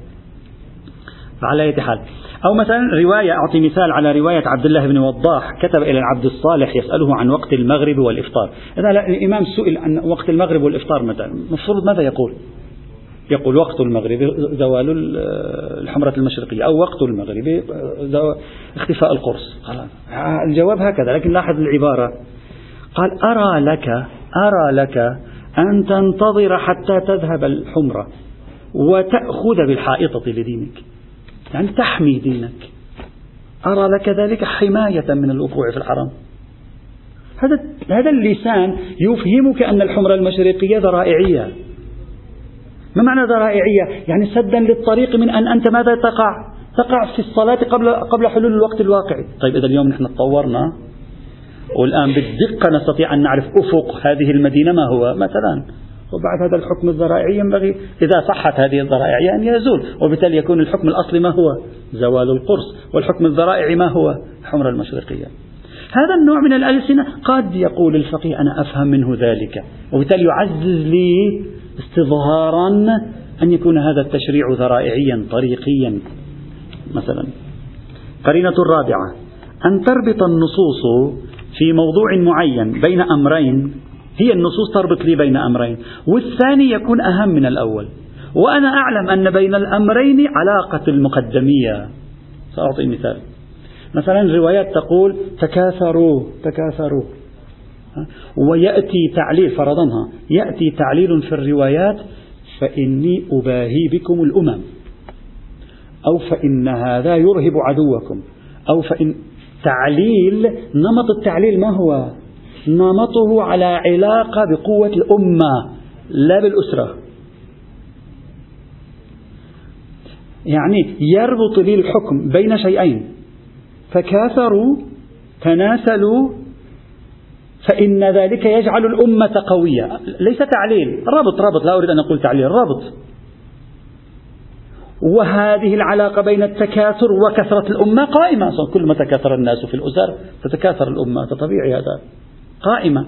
على أي حال. أو مثلا رواية أعطي مثال على رواية عبد الله بن وضاح كتب إلى العبد الصالح يسأله عن وقت المغرب والإفطار. إذا الإمام سئل عن وقت المغرب والإفطار متى المفروض ماذا يقول؟ يقول وقت المغرب زوال الحمرة المشرقية أو وقت المغرب اختفاء القرص. الجواب هكذا لكن لاحظ العبارة. قال أرى لك أرى لك أن تنتظر حتى تذهب الحمرة وتأخذ بالحائطة لدينك. يعني تحمي دينك. أرى لك ذلك حماية من الوقوع في الحرام هذا هذا اللسان يفهمك أن الحمرة المشرقية ذرائعية. ما معنى ذرائعية؟ يعني سدا للطريق من أن أنت ماذا تقع؟ تقع في الصلاة قبل قبل حلول الوقت الواقعي. طيب إذا اليوم نحن تطورنا والآن بالدقة نستطيع أن نعرف أفق هذه المدينة ما هو؟ مثلا. وبعد هذا الحكم الذرائعي ينبغي إذا صحت هذه الذرائعية أن يزول. وبالتالي يكون الحكم الأصلي ما هو؟ زوال القرص. والحكم الذرائعي ما هو؟ الحمرة المشرقية. هذا النوع من الألسنة قد يقول الفقيه أنا أفهم منه ذلك. وبالتالي يعزز لي استظهارا أن يكون هذا التشريع ذرائعيا طريقيا. مثلا قرينة الرابعة أن تربط النصوص في موضوع معين بين أمرين. هي النصوص تربط لي بين أمرين. والثاني يكون أهم من الأول. وأنا أعلم أن بين الأمرين علاقة المقدمية. سأعطي مثال. مثلا روايات تقول تكاثروا تكاثروا. ويأتي تعليل فرضنها يأتي تعليل في الروايات فإني أباهي بكم الأمم. أو فإن هذا يرهب عدوكم. أو فإن تعليل نمط التعليل ما هو؟ نمطه على علاقة بقوة الأمة لا بالأسرة. يعني يربط لي الحكم بين شيئين. تكاثروا تناسلوا فإن ذلك يجعل الأمة قوية. ليس تعليل ربط ربط لا أريد أن أقول تعليل ربط وهذه العلاقة بين التكاثر وكثرة الأمة قائمة. كل ما تكاثر الناس في الأسر تتكاثر الأمة طبيعي هذا. قائمة.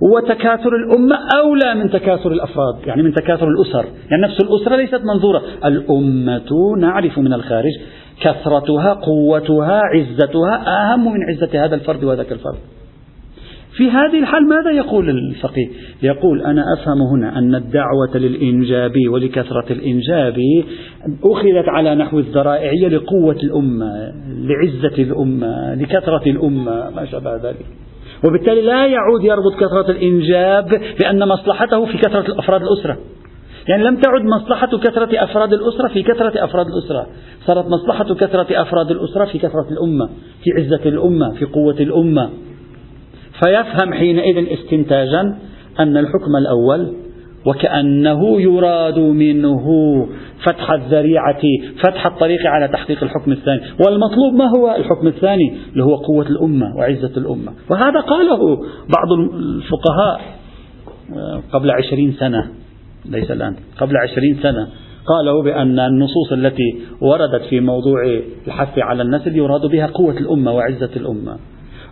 وتكاثر الأمة أولى من تكاثر الأفراد يعني من تكاثر الأسر. يعني نفس الأسرة ليست منظورة. الأمة نعرف من الخارج كثرتها قوتها عزتها أهم من عزة هذا الفرد وذاك الفرد. في هذه الحال ماذا يقول الفقيه؟ يقول أنا أفهم هنا أن الدعوة للإنجاب ولكثرة الإنجاب أخذت على نحو الذرائعية لقوة الأمة لعزة الأمة لكثرة الأمة ما شابه ذلك. وبالتالي لا يعود يربط كثرة الإنجاب بأن مصلحته في كثرة أفراد الأسرة. يعني لم تعد مصلحة كثرة أفراد الأسرة في كثرة أفراد الأسرة. صارت مصلحة كثرة أفراد الأسرة في كثرة الأمة في عزة الأمة في قوة الأمة. فيفهم حينئذ استنتاجا أن الحكم الأول وكأنه يراد منه فتح الذريعة فتح الطريق على تحقيق الحكم الثاني. والمطلوب ما هو الحكم الثاني؟ اللي هو قوة الأمة وعزة الأمة. وهذا قاله بعض الفقهاء آه، قبل عشرين سنة ليس الآن قبل عشرين سنة. قالوا بأن النصوص التي وردت في موضوع الحث على النسل يراد بها قوة الأمة وعزة الأمة.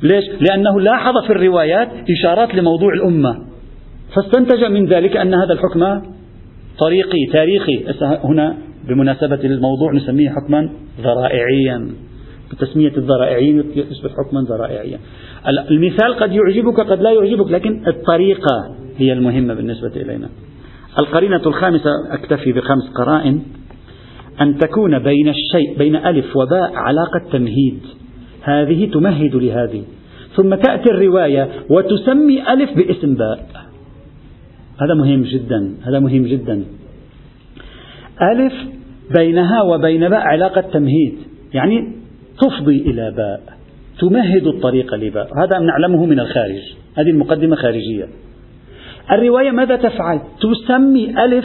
ليش؟ لأنه لاحظ في الروايات إشارات لموضوع الأمة. فاستنتج من ذلك أن هذا الحكم طريقي تاريخي. هنا بمناسبة الموضوع نسميه حكما ذرائعيا. بتسمية الذرائعيين يصبح حكما ذرائعيا. المثال قد يعجبك قد لا يعجبك لكن الطريقة هي المهمة بالنسبة إلينا. القرينة الخامسة أكتفي بخمس قرائن. أن تكون بين الشيء بين ألف وباء علاقة تمهيد. هذه تمهد لهذه. ثم تأتي الرواية وتسمي ألف باسم باء. هذا مهم جدا هذا مهم جدا. ألف بينها وبين باء علاقة تمهيد يعني تفضي إلى باء تمهد الطريق لباء. هذا نعلمه من الخارج هذه المقدمة خارجية. الرواية ماذا تفعل؟ تسمي ألف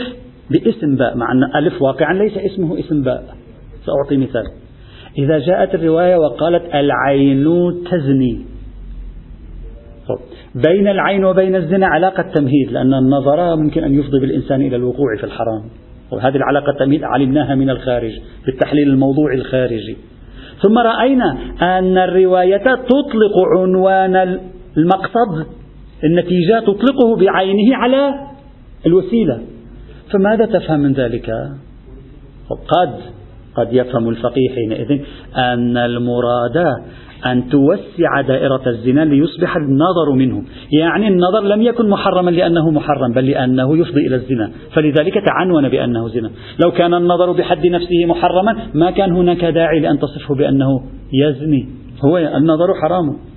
باسم باء مع أن ألف واقعا ليس اسمه اسم باء. سأعطي مثال. إذا جاءت الرواية وقالت العين تزني. بين العين وبين الزنا علاقة تمهيد لأن النظر ممكن أن يفضي بالإنسان إلى الوقوع في الحرام. وهذه العلاقة التمهيد علمناها من الخارج بالتحليل الموضوعي الخارجي. ثم رأينا أن الرواية تطلق عنوان المقصد النتيجة تطلقه بعينه على الوسيلة. فماذا تفهم من ذلك؟ قد قد يفهم الفقيه حينئذ أن المراد أن توسع دائرة الزنا ليصبح النظر منه. يعني النظر لم يكن محرما لأنه محرم بل لأنه يفضي إلى الزنا. فلذلك تعنون بأنه زنا. لو كان النظر بحد نفسه محرما ما كان هناك داعي لأن تصفه بأنه يزني. هو النظر حرام.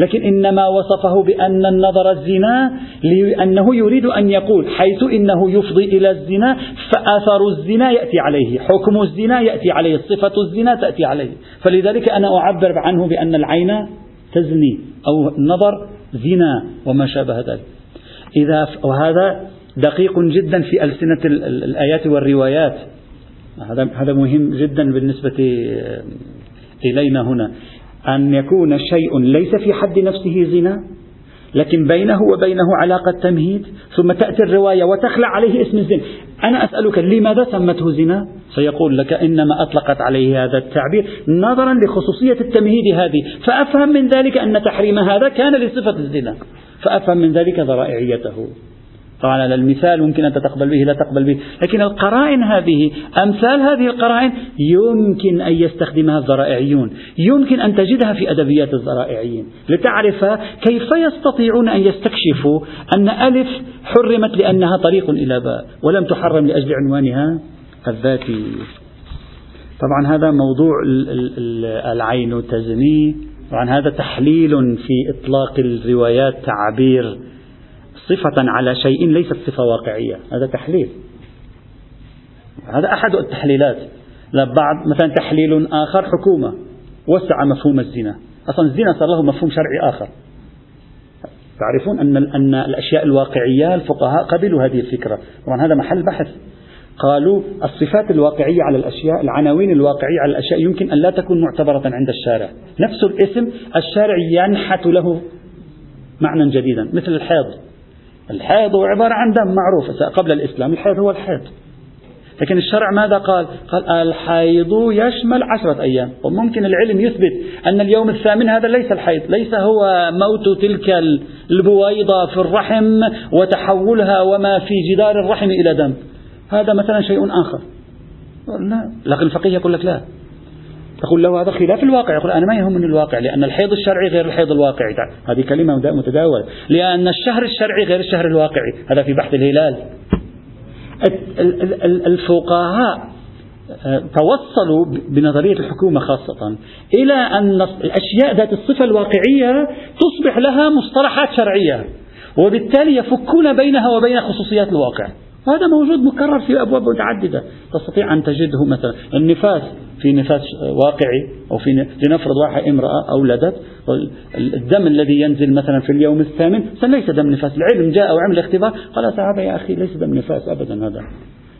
لكن إنما وصفه بأن النظر الزنا لأنه يريد أن يقول حيث إنه يفضي إلى الزنا فأثر الزنا يأتي عليه حكم الزنا يأتي عليه صفة الزنا تأتي عليه. فلذلك أنا أعبر عنه بأن العين تزني أو النظر زنا وما شابه ذلك. إذا وهذا دقيق جدا في ألسنة الآيات والروايات. هذا هذا مهم جدا بالنسبة إلينا هنا. أن يكون شيء ليس في حد نفسه زنا لكن بينه وبينه علاقة تمهيد ثم تأتي الرواية وتخلع عليه اسم الزنا. أنا أسألك لماذا سمته زنا؟ سيقول لك إنما أطلقت عليه هذا التعبير نظرا لخصوصية التمهيد هذه. فأفهم من ذلك أن تحريم هذا كان لصفة الزنا. فأفهم من ذلك ذرائعيته. طبعا المثال ممكن أنت تقبل به لا تقبل به. لكن القرائن هذه أمثال هذه القرائن يمكن أن يستخدمها الذرائعيون يمكن أن تجدها في أدبيات الذرائعيين لتعرف كيف يستطيعون أن يستكشفوا أن ألف حرمت لأنها طريق إلى باء ولم تحرم لأجل عنوانها الذاتي طبعا هذا موضوع العين تزني. طبعا هذا تحليل في إطلاق الروايات تعبير صفة على شيء ليست صفة واقعية. هذا تحليل. هذا أحد التحليلات. بعض مثلا تحليل آخر حكومة. وسع مفهوم الزنا. أصلا الزنا صار له مفهوم شرعي آخر. تعرفون أن أن الأشياء الواقعية الفقهاء قبلوا هذه الفكرة. طبعا هذا محل بحث. قالوا الصفات الواقعية على الأشياء العناوين الواقعية على الأشياء يمكن أن لا تكون معتبرة عند الشارع. نفس الاسم الشارع ينحت له معنى جديدا مثل الحيض. الحيض هو عبارة عن دم معروف قبل الإسلام الحيض هو الحيض. لكن الشرع ماذا قال؟ قال الحيض يشمل عشرة أيام. وممكن العلم يثبت أن اليوم الثامن هذا ليس الحيض ليس هو موت تلك البويضة في الرحم وتحولها وما في جدار الرحم إلى دم. هذا مثلا شيء آخر. لا لكن الفقيه يقول لك لا. تقول له هذا خلاف الواقع. يقول أنا ما يهمني الواقع لأن الحيض الشرعي غير الحيض الواقعي. هذه كلمة متداولة. لأن الشهر الشرعي غير الشهر الواقعي. هذا في بحث الهلال. الفقهاء آه، توصلوا بنظرية الحكومة خاصة إلى أن الأشياء ذات الصفة الواقعية تصبح لها مصطلحات شرعية وبالتالي يفكون بينها وبين خصوصيات الواقع. هذا موجود مكرر في أبواب متعددة. تستطيع أن تجده مثلا. النفاس. في نفاس واقعي أو في لنفرض واحد امرأة أولدت الدم الذي ينزل مثلا في اليوم الثامن ليس دم نفاس. العلم جاء وعمل اختبار قال هذا يا أخي ليس دم نفاس أبدا هذا.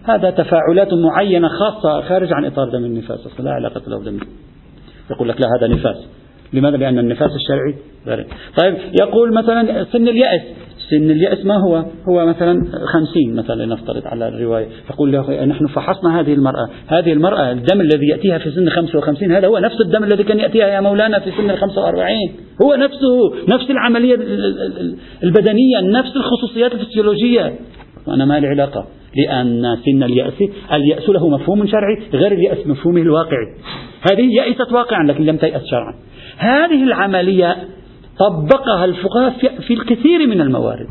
هذا تفاعلات معينة خاصة خارج عن إطار دم النفاس. لا علاقة له بدم يقول لك لا هذا نفاس. لماذا؟ لأن النفاس الشرعي طيب يقول مثلا سن اليأس. سن اليأس ما هو؟ هو مثلا خمسين مثلا لنفترض على الرواية. يقول له نحن فحصنا هذه المرأة. هذه المرأة الدم الذي يأتيها في سن 55 هذا هو نفس الدم الذي كان يأتيها يا مولانا في سن 45 هو نفسه نفس العملية البدنية نفس الخصوصيات الفسيولوجية. وأنا ما لي علاقة لأن سن اليأس اليأس له مفهوم شرعي غير اليأس مفهومه الواقعي. هذه يئست واقعا لكن لم تيأس شرعا. هذه العملية طبقها الفقهاء في الكثير من الموارد.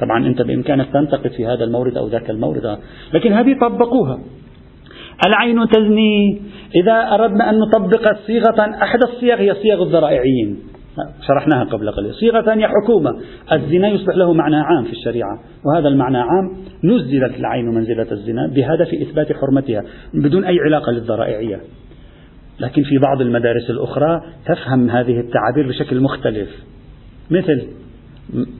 طبعا أنت بإمكانك تنتقد في هذا المورد أو ذاك المورد. لكن هذه طبقوها. العين تزني. إذا أردنا أن نطبق صيغة أحد الصيغ هي صيغ الذرائعيين. شرحناها قبل قليل. صيغة ثانية حكومة. الزنا يصبح له معنى عام في الشريعة. وهذا المعنى عام. نزلت العين منزلة الزنا. بهدف إثبات حرمتها. بدون أي علاقة للذرائعية. لكن في بعض المدارس الأخرى تفهم هذه التعابير بشكل مختلف. مثل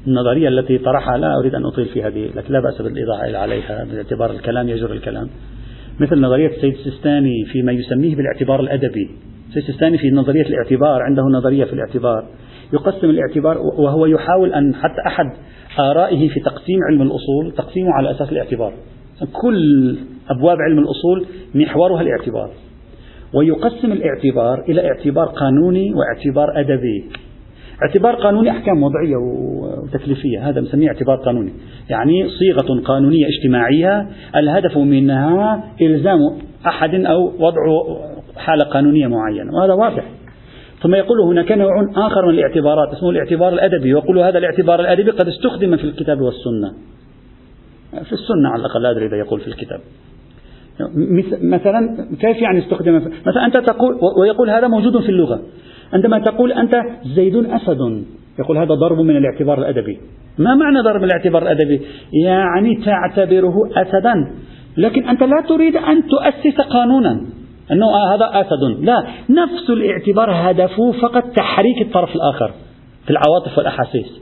النظرية التي طرحها لا أريد أن أطيل في هذه لكن لا بأس بالإضاءة عليها باعتبار الكلام يجر الكلام. مثل نظرية السيد السيستاني فيما يسميه بالاعتبار الأدبي. السيد السيستاني في نظرية الاعتبار عنده نظرية في الاعتبار. يقسم الاعتبار وهو يحاول أن حتى أحد آرائه في تقسيم علم الأصول تقسيمه على أساس الاعتبار. كل أبواب علم الأصول محورها الاعتبار. ويقسم الاعتبار إلى اعتبار قانوني واعتبار أدبي. اعتبار قانوني أحكام وضعية وتكليفية هذا نسميه اعتبار قانوني. يعني صيغة قانونية اجتماعية الهدف منها إلزام أحد أو وضع حالة قانونية معينة وهذا واضح. ثم يقول هناك نوع آخر من الاعتبارات اسمه الاعتبار الأدبي ويقول هذا الاعتبار الأدبي قد استخدم في الكتاب والسنة. في السنة على الأقل لا أدري إذا يقول في الكتاب. مثلا كيف يعني استخدم مثلا أنت تقول ويقول هذا موجود في اللغة. عندما تقول أنت زيد أسد يقول هذا ضرب من الاعتبار الأدبي. ما معنى ضرب الاعتبار الأدبي؟ يعني تعتبره أسدا. لكن أنت لا تريد أن تؤسس قانونا. أنه هذا أسد. لا نفس الاعتبار هدفه فقط تحريك الطرف الآخر في العواطف والأحاسيس.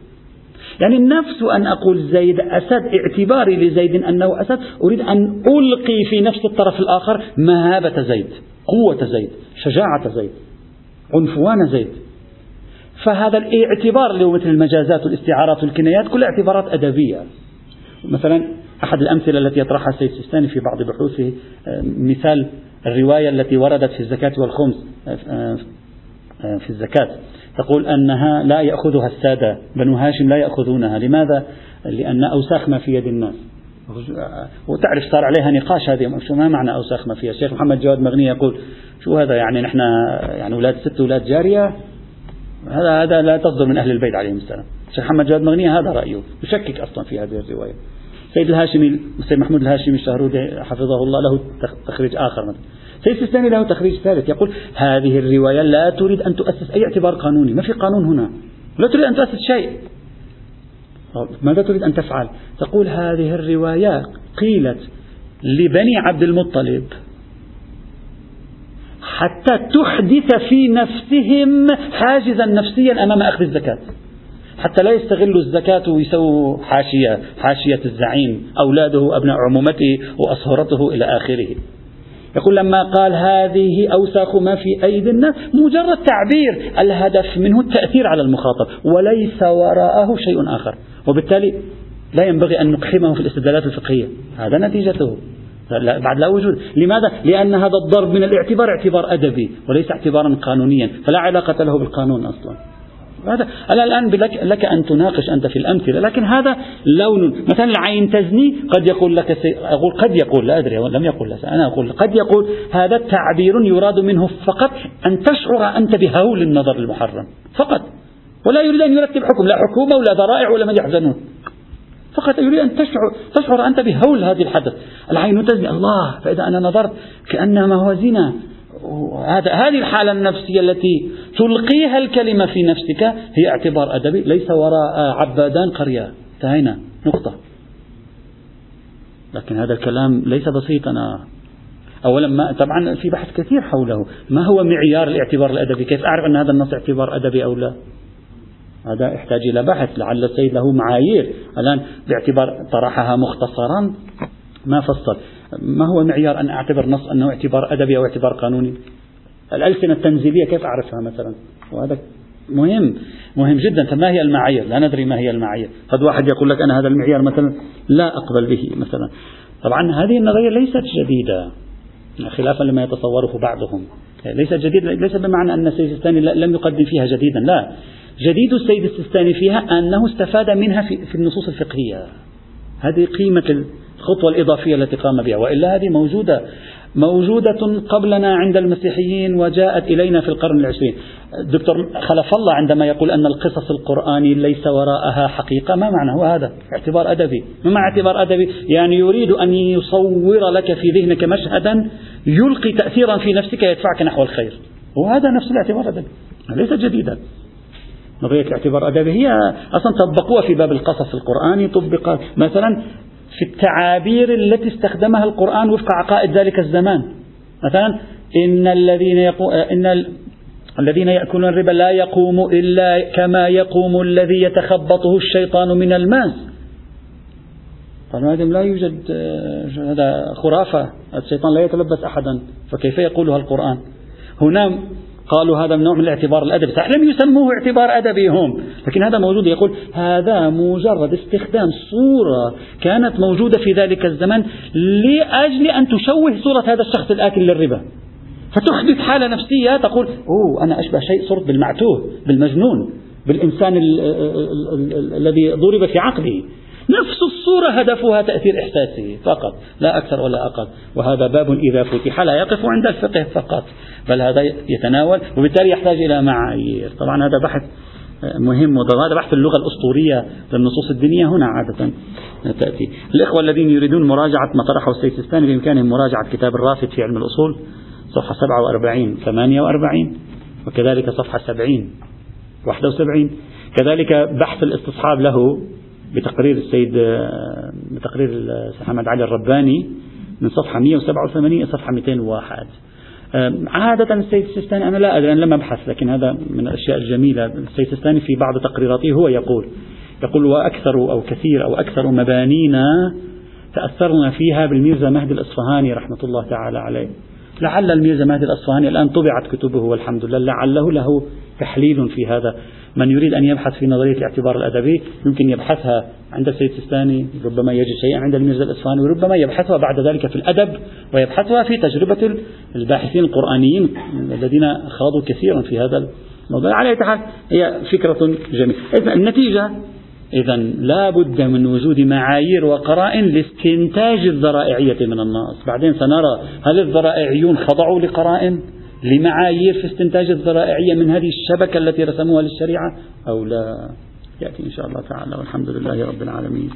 يعني نفس أن أقول زيد أسد اعتباري لزيد أنه أسد أريد أن ألقي في نفس الطرف الآخر مهابة زيد قوة زيد شجاعة زيد عنفوان زيد. فهذا الاعتبار اللي هو مثل المجازات والاستعارات والكنايات كلها اعتبارات أدبية. مثلا أحد الأمثلة التي يطرحها السيد السيستاني في بعض بحوثه آه، مثال الرواية التي وردت في الزكاة والخمس آه، آه، في الزكاة. تقول أنها لا يأخذها السادة بنو هاشم لا يأخذونها. لماذا؟ لأن أوساخ ما في يد الناس. وتعرف صار عليها نقاش هذه شو ما معنى أوساخ ما فيها الشيخ محمد جواد مغني يقول شو هذا يعني؟ نحن يعني أولاد ست أولاد جارية؟ هذا هذا لا تصدر من أهل البيت عليهم السلام. الشيخ محمد جواد مغني هذا رأيه يشكك أصلا في هذه الرواية. سيد الهاشمي سيد محمود الهاشمي الشهرودي حفظه الله له تخريج آخر مثلا. سيد الثاني له تخريج ثالث يقول هذه الرواية لا تريد أن تؤسس أي اعتبار قانوني ما في قانون هنا لا تريد أن تؤسس شيء. ماذا تريد أن تفعل؟ تقول هذه الرواية قيلت لبني عبد المطلب حتى تحدث في نفسهم حاجزا نفسيا أمام أخذ الزكاة حتى لا يستغلوا الزكاة ويسووا حاشية حاشية الزعيم أولاده أبناء عمومته وأصهرته إلى آخره. يقول لما قال هذه أوساخ ما في أيدي الناس مجرد تعبير الهدف منه التأثير على المخاطب وليس وراءه شيء آخر. وبالتالي لا ينبغي أن نقحمه في الاستدلالات الفقهية. هذا نتيجته. لا بعد لا وجود. لماذا؟ لأن هذا الضرب من الاعتبار اعتبار أدبي وليس اعتبارا قانونيا فلا علاقة له بالقانون أصلا. هذا الآن لك, لك أن تناقش أنت في الأمثلة لكن هذا لون. مثلا العين تزني قد يقول لك. أقول قد يقول لا أدري لم يقل لك أنا أقول قد يقول هذا تعبير يراد منه فقط أن تشعر أنت بهول النظر المحرم فقط. ولا يريد أن يرتب حكم لا حكومة ولا ذرائع ولا من يحزنون. فقط يريد أن تشعر, تشعر أنت بهول هذه الحدث. العين تزني الله فإذا أنا نظرت كأنما هو زنا. هذه الحالة النفسية التي تلقيها الكلمة في نفسك هي اعتبار أدبي ليس وراء عبادان قرية. انتهينا. نقطة. لكن هذا الكلام ليس بسيطا أولا ما طبعا في بحث كثير حوله. ما هو معيار الاعتبار الأدبي؟ كيف أعرف أن هذا النص اعتبار أدبي أو لا؟ هذا يحتاج إلى بحث. لعل السيد له معايير. الآن باعتبار طرحها مختصرا ما فصل. ما هو معيار أن أعتبر نص أنه اعتبار أدبي أو اعتبار قانوني؟ الألسنة التنزيلية كيف أعرفها مثلا؟ وهذا مهم مهم جدا. فما هي المعايير؟ لا ندري ما هي المعايير. قد واحد يقول لك أنا هذا المعيار مثلا لا أقبل به مثلا. طبعا هذه النظرية ليست جديدة خلافا لما يتصوره بعضهم. ليست جديدة ليس بمعنى أن السيد الثاني لم يقدم فيها جديدا لا. جديد السيد السيستاني فيها أنه استفاد منها في, في النصوص الفقهية. هذه قيمة الخطوة الإضافية التي قام بها وإلا هذه موجودة موجودة قبلنا عند المسيحيين وجاءت إلينا في القرن العشرين. دكتور خلف الله عندما يقول أن القصص القرآني ليس وراءها حقيقة ما معنى هو هذا؟ اعتبار أدبي. ما معنى اعتبار أدبي؟ يعني يريد أن يصور لك في ذهنك مشهدا يلقي تأثيرا في نفسك يدفعك نحو الخير. وهذا نفس الاعتبار الأدبي ليس جديدا. نظرية الاعتبار الأدبي هي أصلا طبقوها في باب القصص القرآني طبق مثلا في التعابير التي استخدمها القرآن وفق عقائد ذلك الزمان. مثلا إن الذين يقو إن الذين يأكلون الربا لا يقوم إلا كما يقوم الذي يتخبطه الشيطان من الماس طبعا لا يوجد هذا خرافة الشيطان لا يتلبس أحدا فكيف يقولها القرآن؟ هنا قالوا هذا نوع من الاعتبار الأدبي لم يسموه اعتبار أدبي هم. لكن هذا موجود يقول هذا مجرد استخدام صورة كانت موجودة في ذلك الزمن لأجل أن تشوه صورة هذا الشخص الآكل للربا. فتحدث حالة نفسية تقول أوه أنا أشبه شيء صرت بالمعتوه بالمجنون بالإنسان الذي ضرب في عقله نفس الصورة هدفها تأثير إحساسي فقط لا أكثر ولا أقل. وهذا باب إذا فتح لا يقف عند الفقه فقط بل هذا يتناول وبالتالي يحتاج إلى معايير. طبعا هذا بحث مهم وهذا بحث اللغة الأسطورية للنصوص الدينية هنا عادة تأتي. الإخوة الذين يريدون مراجعة ما طرحه السيد الثاني بإمكانهم مراجعة كتاب الرافد في علم الأصول صفحة 47 48 وكذلك صفحة 70 71 كذلك بحث الاستصحاب له بتقرير السيد بتقرير محمد علي الرباني من صفحة 187 إلى صفحة 201 عادة السيد السيستاني أنا لا أدري أنا لم أبحث لكن هذا من الأشياء الجميلة. السيد السيستاني في بعض تقريراته هو يقول يقول وأكثر أو كثير أو أكثر مبانينا تأثرنا فيها بالميرزا مهدي الأصفهاني رحمة الله تعالى عليه. لعل الميرزا مهدي الأصفهاني الآن طبعت كتبه والحمد لله لعله له تحليل في هذا. من يريد أن يبحث في نظرية الاعتبار الأدبي يمكن يبحثها عند السيد السيستاني ربما يجد شيئا عند الميرزا الإصفهاني وربما يبحثها بعد ذلك في الأدب ويبحثها في تجربة الباحثين القرآنيين الذين خاضوا كثيرا في هذا الموضوع. على حال هي فكرة جميلة. النتيجة إذا لا بد من وجود معايير وقرائن لاستنتاج الذرائعية من النص بعدين سنرى هل الذرائعيون خضعوا لقرائن؟ لمعايير في استنتاج الذرائعية من هذه الشبكة التي رسموها للشريعة أو لا. يأتي إن شاء الله تعالى والحمد لله رب العالمين.